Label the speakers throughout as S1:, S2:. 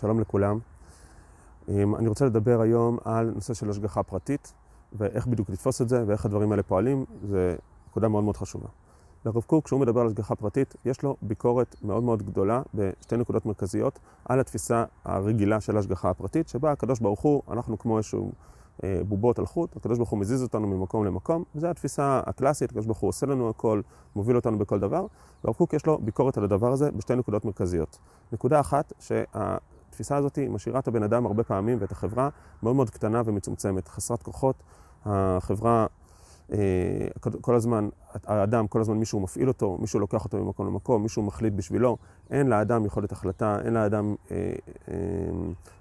S1: שלום לכולם. אמ, אני רוצה לדבר היום על נושא של השגחה פרטית, ואיך בדיוק לתפוס את זה, ואיך הדברים האלה פועלים, זה נקודה מאוד מאוד חשובה. לרב קוק, כשהוא מדבר על השגחה פרטית, יש לו ביקורת מאוד מאוד גדולה בשתי נקודות מרכזיות על התפיסה הרגילה של ההשגחה הפרטית, שבה הקדוש ברוך הוא, אנחנו כמו איזשהו אה, בובות על חוט, הקדוש ברוך הוא מזיז אותנו ממקום למקום, וזו התפיסה הקלאסית, הקדוש ברוך הוא עושה לנו הכל, מוביל אותנו בכל דבר, והרב קוק יש לו ביקורת על הדבר הזה בשתי נקודות מרכזיות. נקודה אחת, שהתפיסה הזאת משאירה את הבן אדם הרבה פעמים ואת החברה מאוד מאוד קטנה ומצומצמת, חסרת כוחות, החברה אה, כל הזמן, האדם, כל הזמן מישהו מפעיל אותו, מישהו לוקח אותו ממקום למקום, מישהו מחליט בשבילו. אין לאדם יכולת החלטה, אין לאדם אה, אה,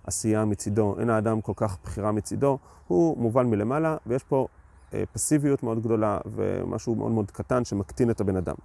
S1: עשייה מצידו, אין לאדם כל כך בחירה מצידו. הוא מובל מלמעלה, ויש פה אה, פסיביות מאוד גדולה ומשהו מאוד מאוד קטן שמקטין את הבן אדם.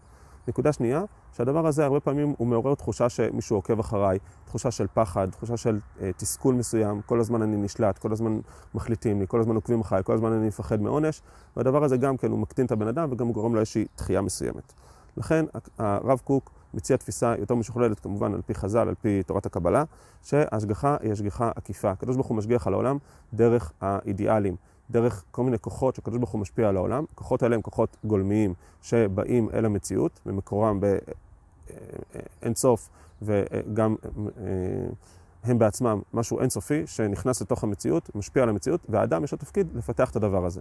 S1: נקודה שנייה, שהדבר הזה הרבה פעמים הוא מעורר תחושה שמישהו עוקב אחריי, תחושה של פחד, תחושה של אה, תסכול מסוים, כל הזמן אני נשלט, כל הזמן מחליטים לי, כל הזמן עוקבים אחריי, כל הזמן אני מפחד מעונש, והדבר הזה גם כן הוא מקטין את הבן אדם וגם גורם לו איזושהי דחייה מסוימת. לכן הרב קוק מציע תפיסה יותר משוכללת כמובן על פי חז"ל, על פי תורת הקבלה, שההשגחה היא השגחה עקיפה. הקדוש ברוך הוא משגיח על העולם דרך האידיאלים. דרך כל מיני כוחות שהקדוש ברוך הוא משפיע על העולם. הכוחות האלה הם כוחות גולמיים שבאים אל המציאות, במקורם באין סוף, וגם אה, הם בעצמם משהו אינסופי שנכנס לתוך המציאות, משפיע על המציאות, והאדם יש לו תפקיד לפתח את הדבר הזה.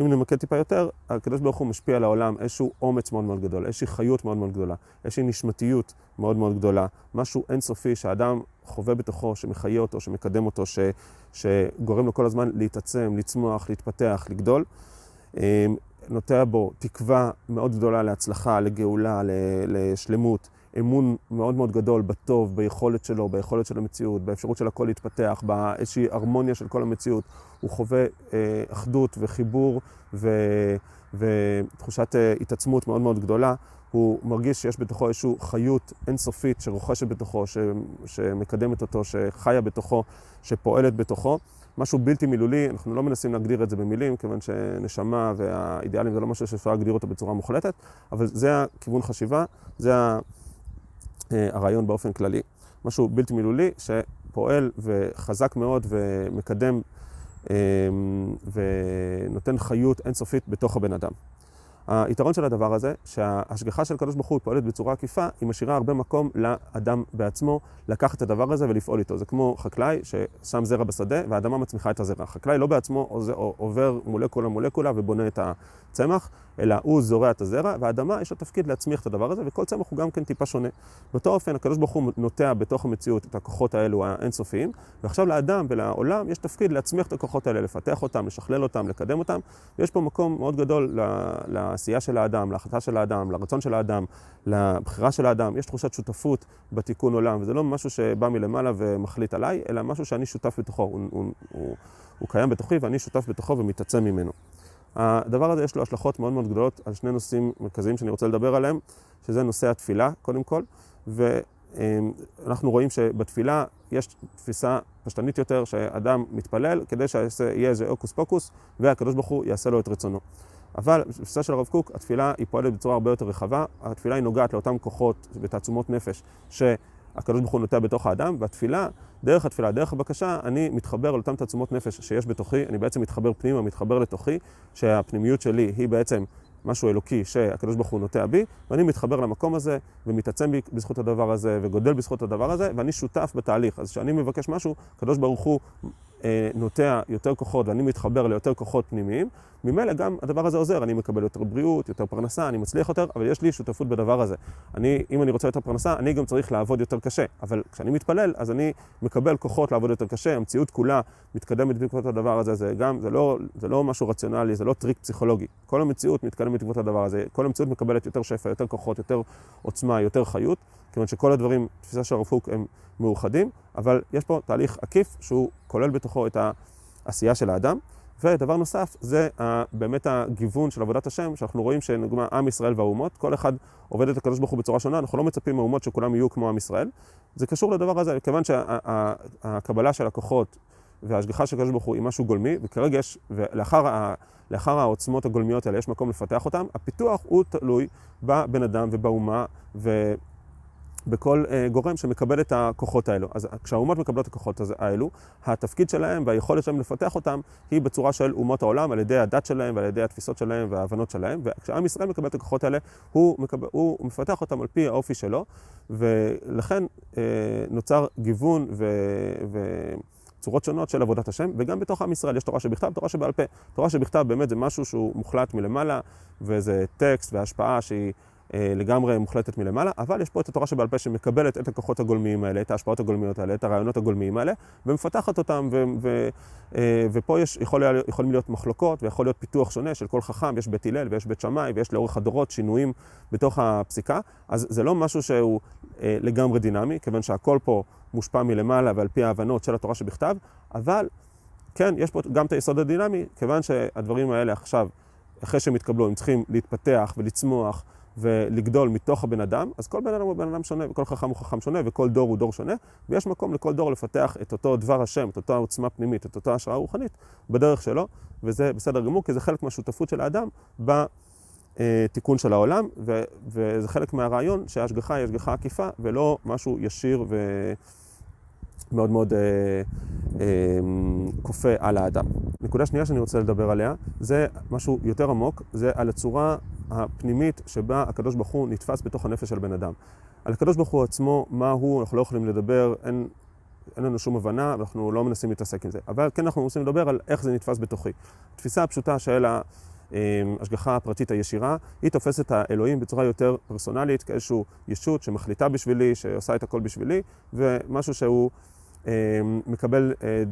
S1: אם נמקד טיפה יותר, הקדוש ברוך הוא משפיע על העולם איזשהו אומץ מאוד מאוד גדול, איזושהי חיות מאוד מאוד גדולה, איזושהי נשמתיות מאוד מאוד גדולה, משהו אינסופי שהאדם חווה בתוכו, שמחיה אותו, שמקדם אותו, ש, שגורם לו כל הזמן להתעצם, לצמוח, להתפתח, לגדול. אמ, נוטע בו תקווה מאוד גדולה להצלחה, לגאולה, לשלמות, אמון מאוד מאוד גדול בטוב, ביכולת שלו, ביכולת של המציאות, באפשרות של הכל להתפתח, באיזושהי הרמוניה של כל המציאות. הוא חווה אה, אחדות וחיבור ו, ותחושת אה, התעצמות מאוד מאוד גדולה. הוא מרגיש שיש בתוכו איזושהי חיות אינסופית שרוכשת בתוכו, ש, שמקדמת אותו, שחיה בתוכו, שפועלת בתוכו. משהו בלתי מילולי, אנחנו לא מנסים להגדיר את זה במילים, כיוון שנשמה והאידיאלים זה לא משהו שאפשר להגדיר אותו בצורה מוחלטת, אבל זה הכיוון חשיבה, זה אה, הרעיון באופן כללי. משהו בלתי מילולי שפועל וחזק מאוד ומקדם אה, ונותן חיות אינסופית בתוך הבן אדם. היתרון של הדבר הזה, שההשגחה של הקדוש ברוך הוא פועלת בצורה עקיפה, היא משאירה הרבה מקום לאדם בעצמו לקחת את הדבר הזה ולפעול איתו. זה כמו חקלאי ששם זרע בשדה והאדמה מצמיחה את הזרע. החקלאי לא בעצמו עובר מולקולה מולקולה ובונה את הצמח, אלא הוא זורע את הזרע, והאדמה יש לה תפקיד להצמיח את הדבר הזה, וכל צמח הוא גם כן טיפה שונה. באותו אופן, הקדוש ברוך הוא נוטע בתוך המציאות את הכוחות האלו האינסופיים, ועכשיו לאדם ולעולם יש תפקיד להצמיח את הכוחות האלה, לפתח אותם, לשכלל אותם, לקדם אותם, ויש פה מקום מאוד גדול לעשייה של האדם, להחלטה של האדם, לרצון של האדם, לבחירה של האדם. יש תחושת שותפות בתיקון עולם, וזה לא משהו שבא מלמעלה ומחליט עליי, אלא משהו שאני שותף בתוכו. הוא, הוא, הוא, הוא קיים בתוכי ואני שותף בתוכו ומתעצם ממנו. הדבר הזה יש לו השלכות מאוד מאוד גדולות על שני נושאים מרכזיים שאני רוצה לדבר עליהם, שזה נושא התפילה, קודם כל, ואנחנו רואים שבתפילה יש תפיסה פשטנית יותר, שאדם מתפלל כדי שיהיה איזה הוקוס פוקוס, והקדוש ברוך הוא יעשה לו את רצונו. אבל בתפיסה של הרב קוק, התפילה היא פועלת בצורה הרבה יותר רחבה, התפילה היא נוגעת לאותם כוחות ותעצומות נפש שהקדוש ברוך הוא נוטע בתוך האדם, והתפילה דרך התפילה, דרך הבקשה, אני מתחבר לאותן תעצומות נפש שיש בתוכי, אני בעצם מתחבר פנימה, מתחבר לתוכי, שהפנימיות שלי היא בעצם משהו אלוקי שהקדוש ברוך הוא נוטע בי, ואני מתחבר למקום הזה, ומתעצם בזכות הדבר הזה, וגודל בזכות הדבר הזה, ואני שותף בתהליך. אז כשאני מבקש משהו, הקדוש ברוך הוא נוטע יותר כוחות ואני מתחבר ליותר כוחות פנימיים, ממילא גם הדבר הזה עוזר, אני מקבל יותר בריאות, יותר פרנסה, אני מצליח יותר, אבל יש לי שותפות בדבר הזה. אני, אם אני רוצה יותר פרנסה, אני גם צריך לעבוד יותר קשה, אבל כשאני מתפלל, אז אני מקבל כוחות לעבוד יותר קשה, המציאות כולה מתקדמת בעקבות הדבר הזה, זה גם, זה לא, זה לא משהו רציונלי, זה לא טריק פסיכולוגי. כל המציאות מתקדמת בעקבות הדבר הזה, כל המציאות מקבלת יותר שפע, יותר כוחות, יותר עוצמה, יותר חיות, כיוון שכל הדברים, תפיסה של הרב קוק, הם מאוחדים, אבל יש פה תהליך עקיף שהוא כולל בתוכו את העשייה של האדם. ודבר נוסף, זה באמת הגיוון של עבודת השם, שאנחנו רואים שנגמר עם ישראל והאומות, כל אחד עובד את הקדוש ברוך הוא בצורה שונה, אנחנו לא מצפים מהאומות שכולם יהיו כמו עם ישראל. זה קשור לדבר הזה, כיוון שהקבלה של הכוחות וההשגחה של הקדוש ברוך הוא היא משהו גולמי, וכרגע יש, ולאחר לאחר העוצמות הגולמיות האלה יש מקום לפתח אותם, הפיתוח הוא תלוי בבן אדם ובאומה, ו... בכל uh, גורם שמקבל את הכוחות האלו. אז כשהאומות מקבלות את הכוחות האלו, התפקיד שלהם והיכולת שלהם לפתח אותם היא בצורה של אומות העולם, על ידי הדת שלהם ועל ידי התפיסות שלהם וההבנות שלהם. וכשעם ישראל מקבל את הכוחות האלה, הוא, מקבל, הוא מפתח אותם על פי האופי שלו, ולכן uh, נוצר גיוון ו... ו צורות שונות של עבודת השם, וגם בתוך עם ישראל יש תורה שבכתב, תורה שבעל פה. תורה שבכתב באמת זה משהו שהוא מוחלט מלמעלה, וזה טקסט והשפעה שהיא לגמרי מוחלטת מלמעלה, אבל יש פה את התורה שבעל פה שמקבלת את הכוחות הגולמיים האלה, את ההשפעות הגולמיות האלה, את הרעיונות הגולמיים האלה, ומפתחת אותם, ו, ו, אה, ופה יש, יכול, יכולים להיות מחלוקות, ויכול להיות פיתוח שונה של כל חכם, יש בית הלל ויש בית שמאי, ויש לאורך הדורות שינויים בתוך הפסיקה, אז זה לא משהו שהוא אה, לגמרי דינמי, כיוון שהכל פה מושפע מלמעלה ועל פי ההבנות של התורה שבכתב, אבל כן, יש פה גם את היסוד הדינמי, כיוון שהדברים האלה עכשיו, אחרי שהם התקבלו, הם צריכים להתפתח ולצמוח. ולגדול מתוך הבן אדם, אז כל בן אדם הוא בן אדם שונה, וכל חכם הוא חכם שונה, וכל דור הוא דור שונה, ויש מקום לכל דור לפתח את אותו דבר השם, את אותה עוצמה פנימית, את אותה השראה רוחנית, בדרך שלו, וזה בסדר גמור, כי זה חלק מהשותפות של האדם בתיקון של העולם, ו- וזה חלק מהרעיון שההשגחה היא השגחה עקיפה, ולא משהו ישיר ו... מאוד מאוד אה, אה, כופה על האדם. נקודה שנייה שאני רוצה לדבר עליה, זה משהו יותר עמוק, זה על הצורה הפנימית שבה הקדוש ברוך הוא נתפס בתוך הנפש של בן אדם. על הקדוש ברוך הוא עצמו, מה הוא, אנחנו לא יכולים לדבר, אין, אין לנו שום הבנה, ואנחנו לא מנסים להתעסק עם זה. אבל כן אנחנו רוצים לדבר על איך זה נתפס בתוכי. התפיסה הפשוטה של ההשגחה הפרטית הישירה, היא תופסת את האלוהים בצורה יותר פרסונלית, כאיזושהי ישות שמחליטה בשבילי, שעושה את הכל בשבילי, ומשהו שהוא אה, מקבל אה,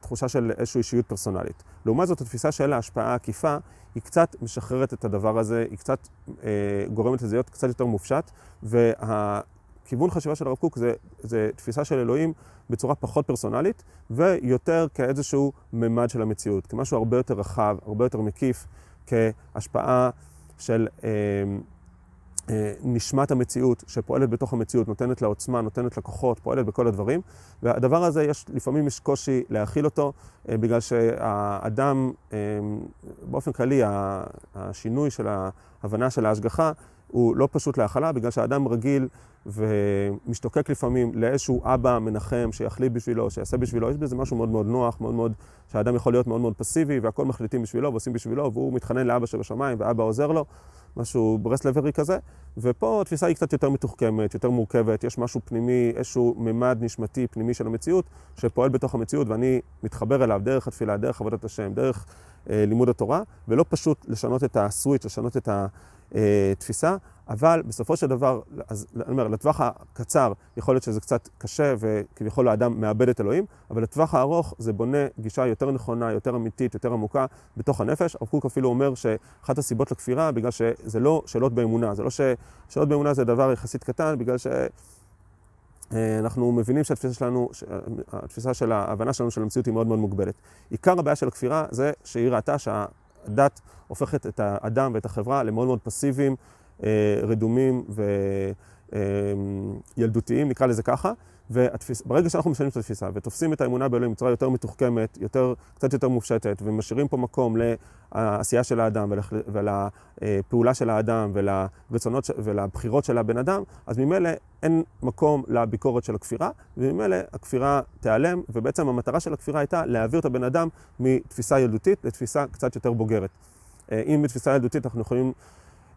S1: תחושה של איזושהי אישיות פרסונלית. לעומת זאת, התפיסה של ההשפעה העקיפה היא קצת משחררת את הדבר הזה, היא קצת אה, גורמת לזה להיות קצת יותר מופשט, והכיוון חשיבה של הרב קוק זה, זה תפיסה של אלוהים בצורה פחות פרסונלית, ויותר כאיזשהו ממד של המציאות, כמשהו הרבה יותר רחב, הרבה יותר מקיף, כהשפעה של... אה, אה, נשמת המציאות שפועלת בתוך המציאות, נותנת לה עוצמה, נותנת לה כוחות, פועלת בכל הדברים. והדבר הזה, יש, לפעמים יש קושי להכיל אותו, אה, בגלל שהאדם, אה, באופן כללי, השינוי של ההבנה של ההשגחה הוא לא פשוט להכלה, בגלל שהאדם רגיל ומשתוקק לפעמים לאיזשהו אבא מנחם שיחליט בשבילו, שיעשה בשבילו, יש בזה משהו מאוד מאוד נוח, מאוד מאוד, שהאדם יכול להיות מאוד מאוד פסיבי והכל מחליטים בשבילו ועושים בשבילו והוא מתחנן לאבא שבשמיים ואבא עוזר לו, משהו ברסלברי כזה, ופה התפיסה היא קצת יותר מתוחכמת, יותר מורכבת, יש משהו פנימי, איזשהו ממד נשמתי פנימי של המציאות שפועל בתוך המציאות ואני מתחבר אליו דרך התפילה, דרך עבודת השם, דרך אה, לימוד התורה, ולא פשוט לשנות את הסוויץ', לשנות את ה... אה, תפיסה, אבל בסופו של דבר, אז אני אומר, לטווח הקצר יכול להיות שזה קצת קשה וכביכול האדם מאבד את אלוהים, אבל לטווח הארוך זה בונה גישה יותר נכונה, יותר אמיתית, יותר עמוקה בתוך הנפש. הרב קוק אפילו אומר שאחת הסיבות לכפירה, בגלל שזה לא שאלות באמונה, זה לא ששאלות באמונה זה דבר יחסית קטן, בגלל ש... אה, אנחנו מבינים שהתפיסה שלנו, התפיסה של ההבנה שלנו של המציאות היא מאוד מאוד מוגבלת. עיקר הבעיה של הכפירה זה שהיא ראתה שה... הדת הופכת את האדם ואת החברה למאוד מאוד פסיביים, אה, רדומים וילדותיים, נקרא לזה ככה. וברגע שאנחנו משנים את התפיסה ותופסים את האמונה באלוהים בצורה יותר מתוחכמת, יותר, קצת יותר מופשטת, ומשאירים פה מקום לעשייה של האדם ולפעולה של האדם ולרצונות ולבחירות של הבן אדם, אז ממילא אין מקום לביקורת של הכפירה, וממילא הכפירה תיעלם, ובעצם המטרה של הכפירה הייתה להעביר את הבן אדם מתפיסה ילדותית לתפיסה קצת יותר בוגרת. אה, אם בתפיסה ילדותית אנחנו יכולים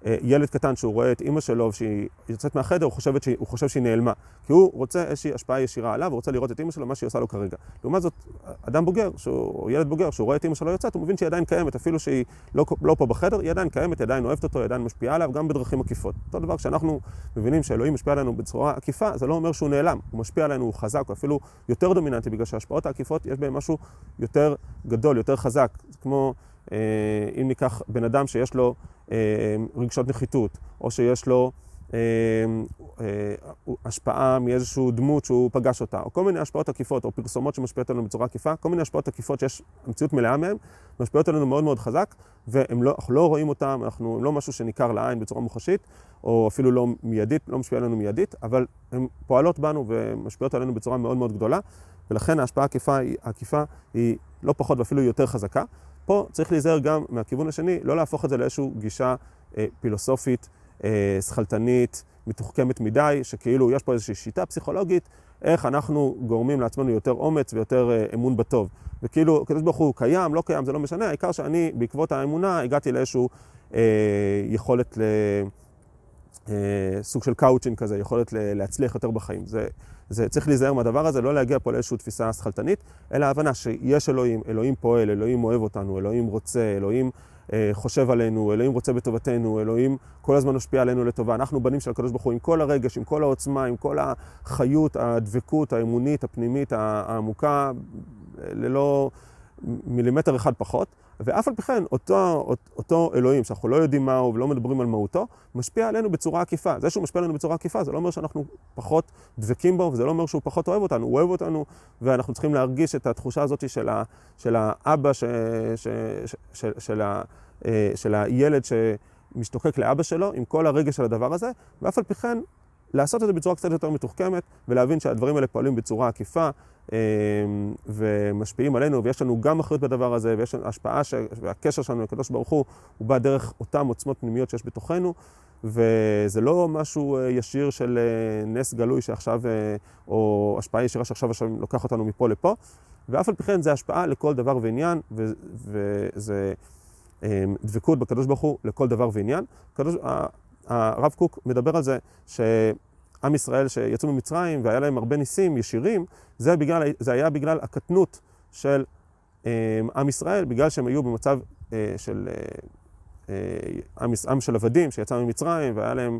S1: ילד קטן שהוא רואה את אימא שלו שהיא יוצאת מהחדר, הוא, שהיא, הוא חושב שהיא נעלמה. כי הוא רוצה איזושהי השפעה ישירה עליו, הוא רוצה לראות את אימא שלו, מה שהיא עושה לו כרגע. לעומת זאת, אדם בוגר, שהוא, או ילד בוגר, שהוא רואה את אימא שלו יוצאת, הוא מבין שהיא עדיין קיימת, אפילו שהיא לא, לא פה בחדר, היא עדיין קיימת, היא עדיין אוהבת אותו, היא עדיין משפיעה עליו, גם בדרכים עקיפות. אותו דבר, כשאנחנו מבינים שאלוהים משפיע עלינו בצורה עקיפה, זה לא אומר שהוא נעלם, הוא משפיע עלינו, הוא חזק, הוא אפילו יותר דומיננטי, בגלל שההשפעות העקיפות יש בהן משהו יותר גדול, יותר חזק. כמו אה, אם ניקח בן אדם שיש לו אה, רגשות נחיתות, או שיש לו אה, השפעה מאיזושהי דמות שהוא פגש אותה, או כל מיני השפעות עקיפות, או פרסומות שמשפיעות עלינו בצורה עקיפה, כל מיני השפעות עקיפות שיש המציאות מלאה מהן, משפיעות עלינו מאוד מאוד חזק, ואנחנו לא, לא רואים אותן, אנחנו לא משהו שניכר לעין בצורה מוחשית, או אפילו לא מיידית, לא משפיע עלינו מיידית, אבל הן פועלות בנו ומשפיעות עלינו בצורה מאוד מאוד גדולה, ולכן ההשפעה העקיפה, העקיפה היא לא פחות ואפילו יותר חזקה. פה צריך להיזהר גם מהכיוון השני, לא להפוך את זה לאיזושהי גישה אה, פילוסופית אה, שכלתנית, מתוחכמת מדי, שכאילו יש פה איזושהי שיטה פסיכולוגית, איך אנחנו גורמים לעצמנו יותר אומץ ויותר אה, אמון בטוב. וכאילו, הקדוש ברוך הוא קיים, לא קיים, זה לא משנה, העיקר שאני, בעקבות האמונה, הגעתי לאיזשהו אה, יכולת ל... אה, סוג של קאוצ'ינג כזה, יכולת להצליח יותר בחיים. זה, זה צריך להיזהר מהדבר הזה, לא להגיע פה לאיזושהי תפיסה שכלתנית, אלא ההבנה שיש אלוהים, אלוהים פועל, אלוהים אוהב אותנו, אלוהים רוצה, אלוהים אה, חושב עלינו, אלוהים רוצה בטובתנו, אלוהים כל הזמן משפיע עלינו לטובה. אנחנו בנים של הקדוש ברוך הוא עם כל הרגש, עם כל העוצמה, עם כל החיות, הדבקות, האמונית, הפנימית, העמוקה, ללא מילימטר אחד פחות. ואף על פי כן, אותו, אותו אלוהים, שאנחנו לא יודעים מהו ולא מדברים על מהותו, משפיע עלינו בצורה עקיפה. זה שהוא משפיע עלינו בצורה עקיפה, זה לא אומר שאנחנו פחות דבקים בו, וזה לא אומר שהוא פחות אוהב אותנו. הוא אוהב אותנו, ואנחנו צריכים להרגיש את התחושה הזאת של, ה, של האבא, ש, ש, ש, של, של, ה, אה, של הילד שמשתוקק לאבא שלו, עם כל הרגש של הדבר הזה, ואף על פי כן, לעשות את זה בצורה קצת יותר מתוחכמת, ולהבין שהדברים האלה פועלים בצורה עקיפה, אמ, ומשפיעים עלינו, ויש לנו גם אחריות בדבר הזה, ויש לנו השפעה. והקשר שלנו לקדוש ברוך הוא, הוא בא דרך אותן עוצמות פנימיות שיש בתוכנו, וזה לא משהו אה, ישיר של אה, נס גלוי שעכשיו, אה, או השפעה ישירה שעכשיו עכשיו לוקח אותנו מפה לפה, ואף על פי כן זה השפעה לכל דבר ועניין, ו... וזה אמ, דבקות בקדוש ברוך הוא לכל דבר ועניין. קדוש... הרב קוק מדבר על זה ש... עם ישראל שיצאו ממצרים והיה להם הרבה ניסים ישירים, זה, בגלל, זה היה בגלל הקטנות של אה, עם ישראל, בגלל שהם היו במצב אה, של אה, עם, עם של עבדים שיצא ממצרים והיה להם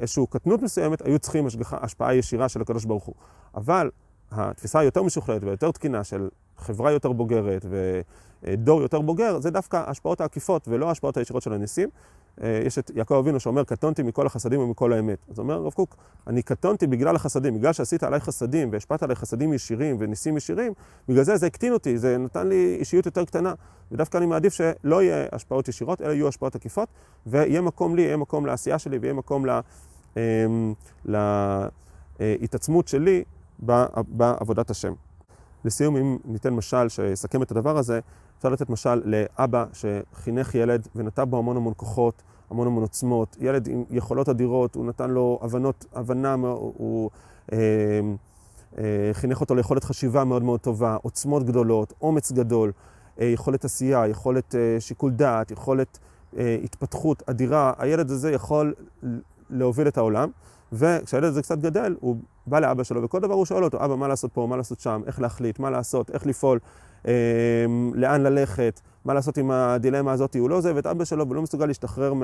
S1: איזושהי קטנות מסוימת, היו צריכים השגחה, השפעה ישירה של הקדוש ברוך הוא. אבל התפיסה היותר משוכללת ויותר תקינה של חברה יותר בוגרת ודור יותר בוגר, זה דווקא ההשפעות העקיפות ולא ההשפעות הישירות של הניסים. אה, יש את יעקב אבינו שאומר, קטונתי מכל החסדים ומכל האמת. אז אומר הרב קוק, אני קטונתי בגלל החסדים, בגלל שעשית עליי חסדים והשפעת עליי חסדים ישירים וניסים ישירים, בגלל זה זה הקטין אותי, זה נתן לי אישיות יותר קטנה. ודווקא אני מעדיף שלא יהיה השפעות ישירות, אלא יהיו השפעות עקיפות, ויהיה מקום לי, יהיה מקום לעשייה שלי ויהיה מקום לה, אמ, להתעצמות שלי בעבודת השם. לסיום, אם ניתן משל שיסכם את הדבר הזה, אפשר לתת משל לאבא שחינך ילד ונתן בו המון המון כוחות, המון המון עוצמות, ילד עם יכולות אדירות, הוא נתן לו הבנות, הבנה, הוא אה, אה, חינך אותו ליכולת חשיבה מאוד מאוד טובה, עוצמות גדולות, אומץ גדול, אה, יכולת עשייה, יכולת אה, שיקול דעת, יכולת אה, התפתחות אדירה. הילד הזה יכול להוביל את העולם. וכשהילד הזה קצת גדל, הוא בא לאבא שלו, וכל דבר הוא שואל אותו, אבא, מה לעשות פה, מה לעשות שם, איך להחליט, מה לעשות, איך לפעול, אה, לאן ללכת, מה לעשות עם הדילמה הזאת. הוא לא עוזב את אבא שלו ולא מסוגל להשתחרר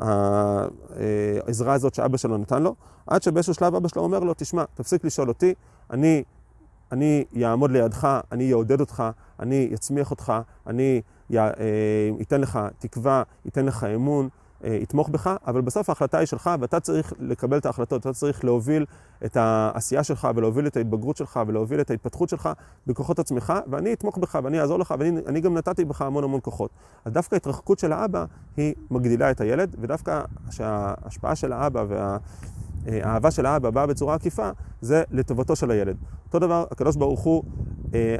S1: מהעזרה הזאת שאבא שלו נתן לו, עד שבאיזשהו שלב אבא שלו אומר לו, תשמע, תפסיק לשאול אותי, אני, אני אעמוד לידך, אני אעודד אותך, אני אצמיח אותך, אני אה, אתן לך תקווה, אתן לך אמון. אה, יתמוך בך, אבל בסוף ההחלטה היא שלך ואתה צריך לקבל את ההחלטות, אתה צריך להוביל את העשייה שלך ולהוביל את ההתבגרות שלך ולהוביל את ההתפתחות שלך בכוחות עצמך, ואני אתמוך בך ואני אעזור לך ואני גם נתתי בך המון המון כוחות. אז דווקא ההתרחקות של האבא היא מגדילה את הילד, ודווקא שההשפעה של האבא וה... האהבה של האבא באה בצורה עקיפה, זה לטובתו של הילד. אותו דבר, הקדוש ברוך הוא, אה,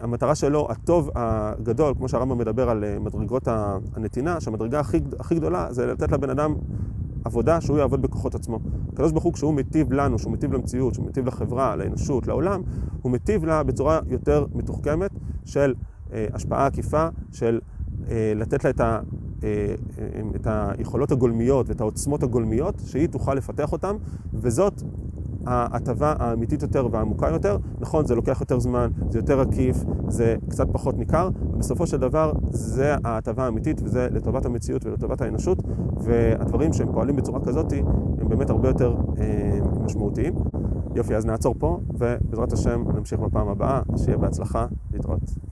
S1: המטרה שלו, הטוב הגדול, כמו שהרמב"ם מדבר על אה, מדרגות הנתינה, שהמדרגה הכי, הכי גדולה זה לתת לבן אדם עבודה שהוא יעבוד בכוחות עצמו. הקדוש ברוך הוא, כשהוא מטיב לנו, כשהוא מטיב למציאות, כשהוא מטיב לחברה, לאנושות, לעולם, הוא מטיב לה בצורה יותר מתוחכמת של אה, השפעה עקיפה, של אה, לתת לה את ה... אה, את היכולות הגולמיות ואת העוצמות הגולמיות, שהיא תוכל לפתח אותן, וזאת ההטבה האמיתית יותר והעמוקה יותר. נכון, זה לוקח יותר זמן, זה יותר עקיף, זה קצת פחות ניכר, ובסופו של דבר זה ההטבה האמיתית וזה לטובת המציאות ולטובת האנושות, והדברים שהם פועלים בצורה כזאת הם באמת הרבה יותר אה, משמעותיים. יופי, אז נעצור פה, ובעזרת השם נמשיך בפעם הבאה, שיהיה בהצלחה, להתראות.